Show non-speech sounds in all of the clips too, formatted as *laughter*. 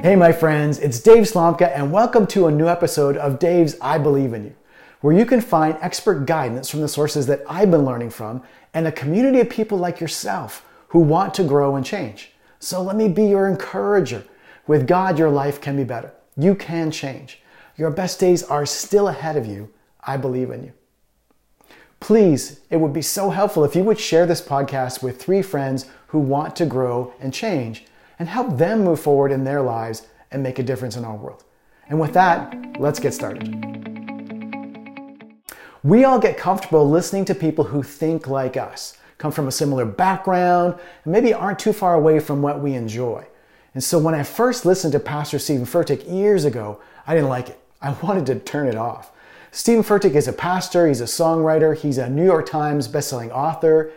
Hey, my friends, it's Dave Slomka, and welcome to a new episode of Dave's I Believe in You, where you can find expert guidance from the sources that I've been learning from and a community of people like yourself who want to grow and change. So let me be your encourager. With God, your life can be better. You can change. Your best days are still ahead of you. I believe in you. Please, it would be so helpful if you would share this podcast with three friends who want to grow and change and help them move forward in their lives and make a difference in our world. And with that, let's get started. We all get comfortable listening to people who think like us, come from a similar background, and maybe aren't too far away from what we enjoy. And so when I first listened to Pastor Steven Furtick years ago, I didn't like it. I *laughs* wanted to turn it off. Steven Furtick is a pastor, he's a songwriter, he's a New York Times bestselling author,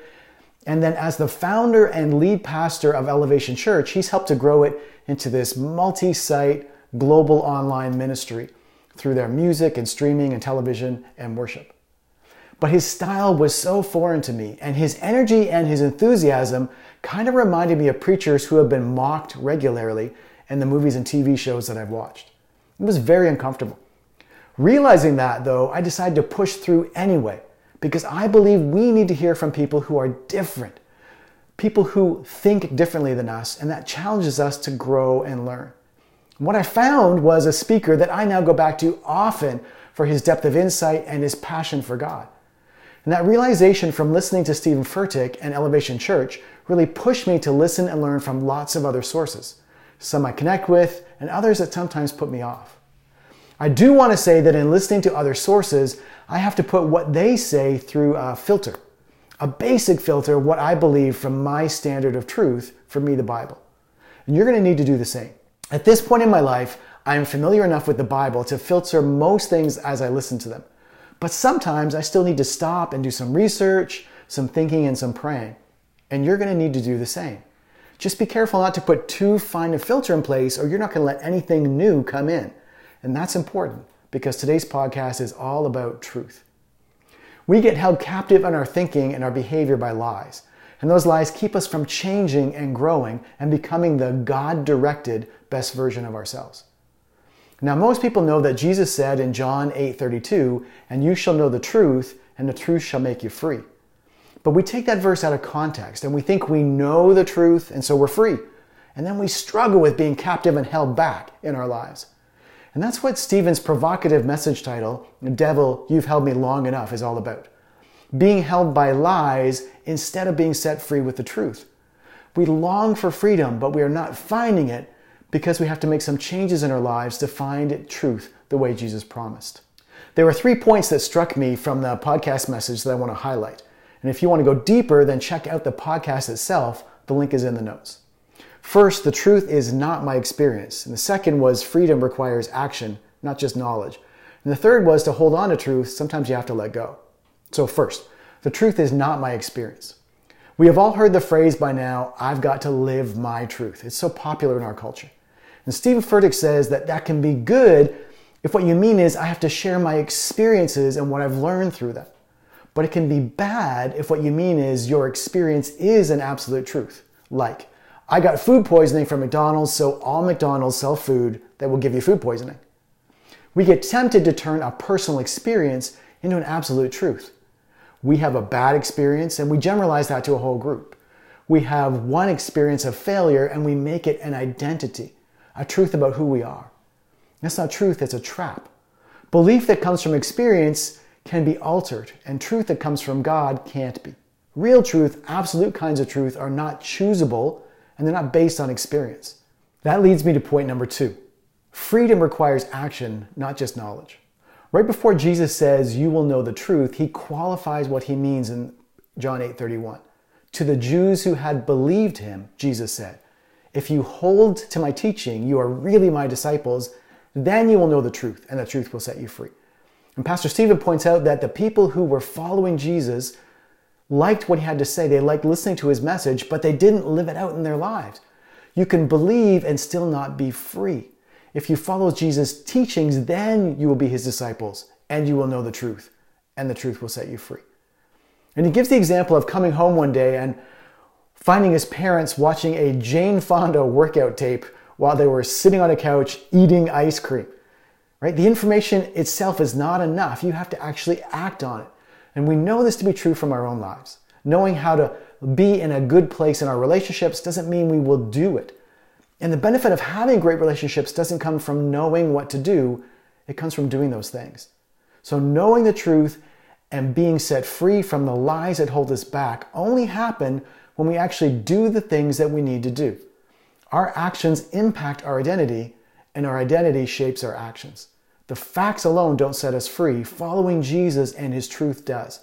and then, as the founder and lead pastor of Elevation Church, he's helped to grow it into this multi site global online ministry through their music and streaming and television and worship. But his style was so foreign to me, and his energy and his enthusiasm kind of reminded me of preachers who have been mocked regularly in the movies and TV shows that I've watched. It was very uncomfortable. Realizing that, though, I decided to push through anyway because I believe we need to hear from people who are different, people who think differently than us, and that challenges us to grow and learn. What I found was a speaker that I now go back to often for his depth of insight and his passion for God. And that realization from listening to Steven Furtick and Elevation Church really pushed me to listen and learn from lots of other sources, some I connect with, and others that sometimes put me off. I do want to say that in listening to other sources, I have to put what they say through a filter, a basic filter, what I believe from my standard of truth, for me, the Bible. And you're going to need to do the same. At this point in my life, I am familiar enough with the Bible to filter most things as I listen to them. But sometimes I still need to stop and do some research, some thinking, and some praying. And you're going to need to do the same. Just be careful not to put too fine a filter in place, or you're not going to let anything new come in. And that's important because today's podcast is all about truth. We get held captive in our thinking and our behavior by lies. And those lies keep us from changing and growing and becoming the God directed best version of ourselves. Now, most people know that Jesus said in John 8 32, and you shall know the truth, and the truth shall make you free. But we take that verse out of context and we think we know the truth and so we're free. And then we struggle with being captive and held back in our lives. And that's what Steven's provocative message title, Devil, You've Held Me Long Enough, is all about. Being held by lies instead of being set free with the truth. We long for freedom, but we are not finding it because we have to make some changes in our lives to find truth the way Jesus promised. There were three points that struck me from the podcast message that I want to highlight. And if you want to go deeper, then check out the podcast itself. The link is in the notes. First, the truth is not my experience. And the second was freedom requires action, not just knowledge. And the third was to hold on to truth, sometimes you have to let go. So, first, the truth is not my experience. We have all heard the phrase by now, I've got to live my truth. It's so popular in our culture. And Steven Furtick says that that can be good if what you mean is I have to share my experiences and what I've learned through them. But it can be bad if what you mean is your experience is an absolute truth. Like, I got food poisoning from McDonald's, so all McDonald's sell food that will give you food poisoning. We get tempted to turn a personal experience into an absolute truth. We have a bad experience and we generalize that to a whole group. We have one experience of failure and we make it an identity, a truth about who we are. That's not truth, it's a trap. Belief that comes from experience can be altered, and truth that comes from God can't be. Real truth, absolute kinds of truth, are not choosable and they're not based on experience. That leads me to point number two. Freedom requires action, not just knowledge. Right before Jesus says, You will know the truth, he qualifies what he means in John 8 31. To the Jews who had believed him, Jesus said, If you hold to my teaching, you are really my disciples, then you will know the truth, and the truth will set you free. And Pastor Steven points out that the people who were following Jesus liked what he had to say, they liked listening to his message, but they didn't live it out in their lives. You can believe and still not be free. If you follow Jesus' teachings, then you will be his disciples and you will know the truth, and the truth will set you free. And he gives the example of coming home one day and finding his parents watching a Jane Fonda workout tape while they were sitting on a couch eating ice cream. Right? The information itself is not enough. You have to actually act on it. And we know this to be true from our own lives. Knowing how to be in a good place in our relationships doesn't mean we will do it. And the benefit of having great relationships doesn't come from knowing what to do, it comes from doing those things. So, knowing the truth and being set free from the lies that hold us back only happen when we actually do the things that we need to do. Our actions impact our identity, and our identity shapes our actions. The facts alone don't set us free. Following Jesus and his truth does.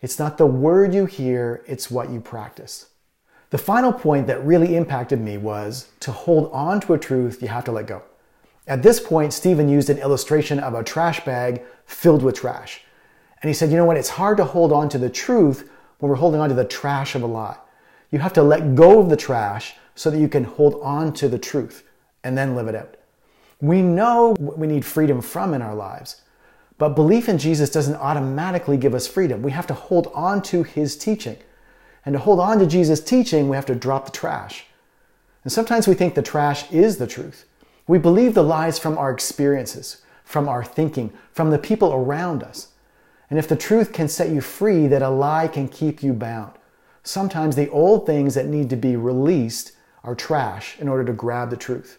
It's not the word you hear, it's what you practice. The final point that really impacted me was to hold on to a truth, you have to let go. At this point, Steven used an illustration of a trash bag filled with trash. And he said, you know what? It's hard to hold on to the truth when we're holding on to the trash of a lie. You have to let go of the trash so that you can hold on to the truth and then live it out. We know what we need freedom from in our lives, but belief in Jesus doesn't automatically give us freedom. We have to hold on to his teaching. And to hold on to Jesus' teaching, we have to drop the trash. And sometimes we think the trash is the truth. We believe the lies from our experiences, from our thinking, from the people around us. And if the truth can set you free, that a lie can keep you bound. Sometimes the old things that need to be released are trash in order to grab the truth.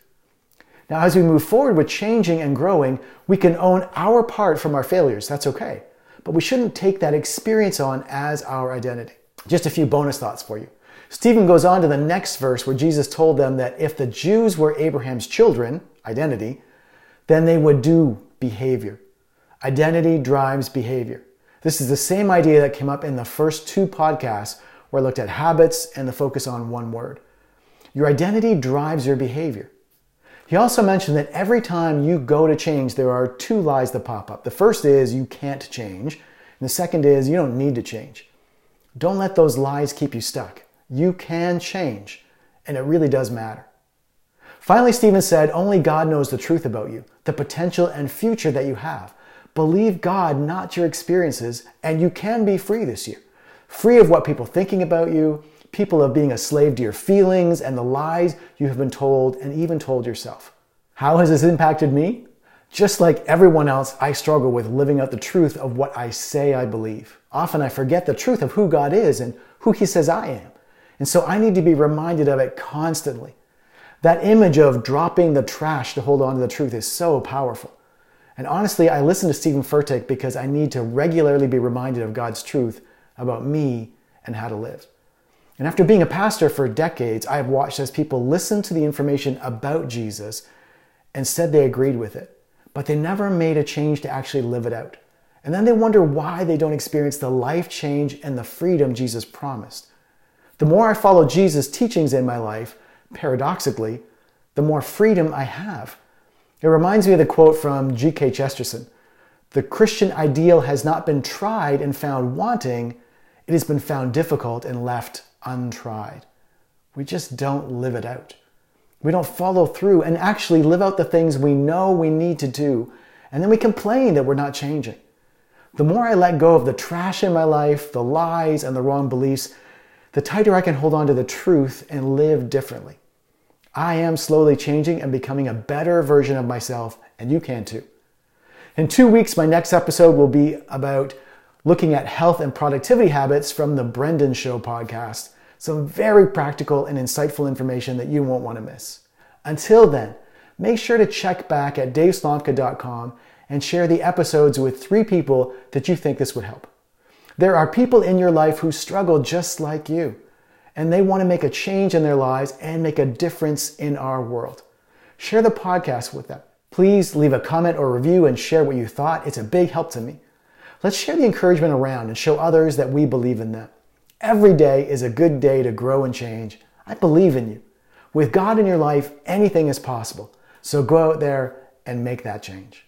Now, as we move forward with changing and growing, we can own our part from our failures. That's okay. But we shouldn't take that experience on as our identity. Just a few bonus thoughts for you. Steven goes on to the next verse where Jesus told them that if the Jews were Abraham's children, identity, then they would do behavior. Identity drives behavior. This is the same idea that came up in the first two podcasts where I looked at habits and the focus on one word. Your identity drives your behavior. He also mentioned that every time you go to change, there are two lies that pop up. The first is you can't change, and the second is you don't need to change. Don't let those lies keep you stuck. You can change, and it really does matter. Finally, Steven said, Only God knows the truth about you, the potential and future that you have. Believe God, not your experiences, and you can be free this year. Free of what people thinking about you, people of being a slave to your feelings and the lies you have been told and even told yourself. How has this impacted me? Just like everyone else, I struggle with living out the truth of what I say I believe. Often I forget the truth of who God is and who He says I am. And so I need to be reminded of it constantly. That image of dropping the trash to hold on to the truth is so powerful. And honestly, I listen to Steven Furtick because I need to regularly be reminded of God's truth about me and how to live. And after being a pastor for decades, I have watched as people listen to the information about Jesus and said they agreed with it, but they never made a change to actually live it out. And then they wonder why they don't experience the life change and the freedom Jesus promised. The more I follow Jesus' teachings in my life, paradoxically, the more freedom I have it reminds me of the quote from G.K. Chesterton The Christian ideal has not been tried and found wanting, it has been found difficult and left untried. We just don't live it out. We don't follow through and actually live out the things we know we need to do, and then we complain that we're not changing. The more I let go of the trash in my life, the lies, and the wrong beliefs, the tighter I can hold on to the truth and live differently. I am slowly changing and becoming a better version of myself, and you can too. In two weeks, my next episode will be about looking at health and productivity habits from the Brendon Show podcast. Some very practical and insightful information that you won't want to miss. Until then, make sure to check back at daveslomka.com and share the episodes with three people that you think this would help. There are people in your life who struggle just like you and they want to make a change in their lives and make a difference in our world. Share the podcast with them. Please leave a comment or review and share what you thought. It's a big help to me. Let's share the encouragement around and show others that we believe in them. Every day is a good day to grow and change. I believe in you. With God in your life, anything is possible. So go out there and make that change.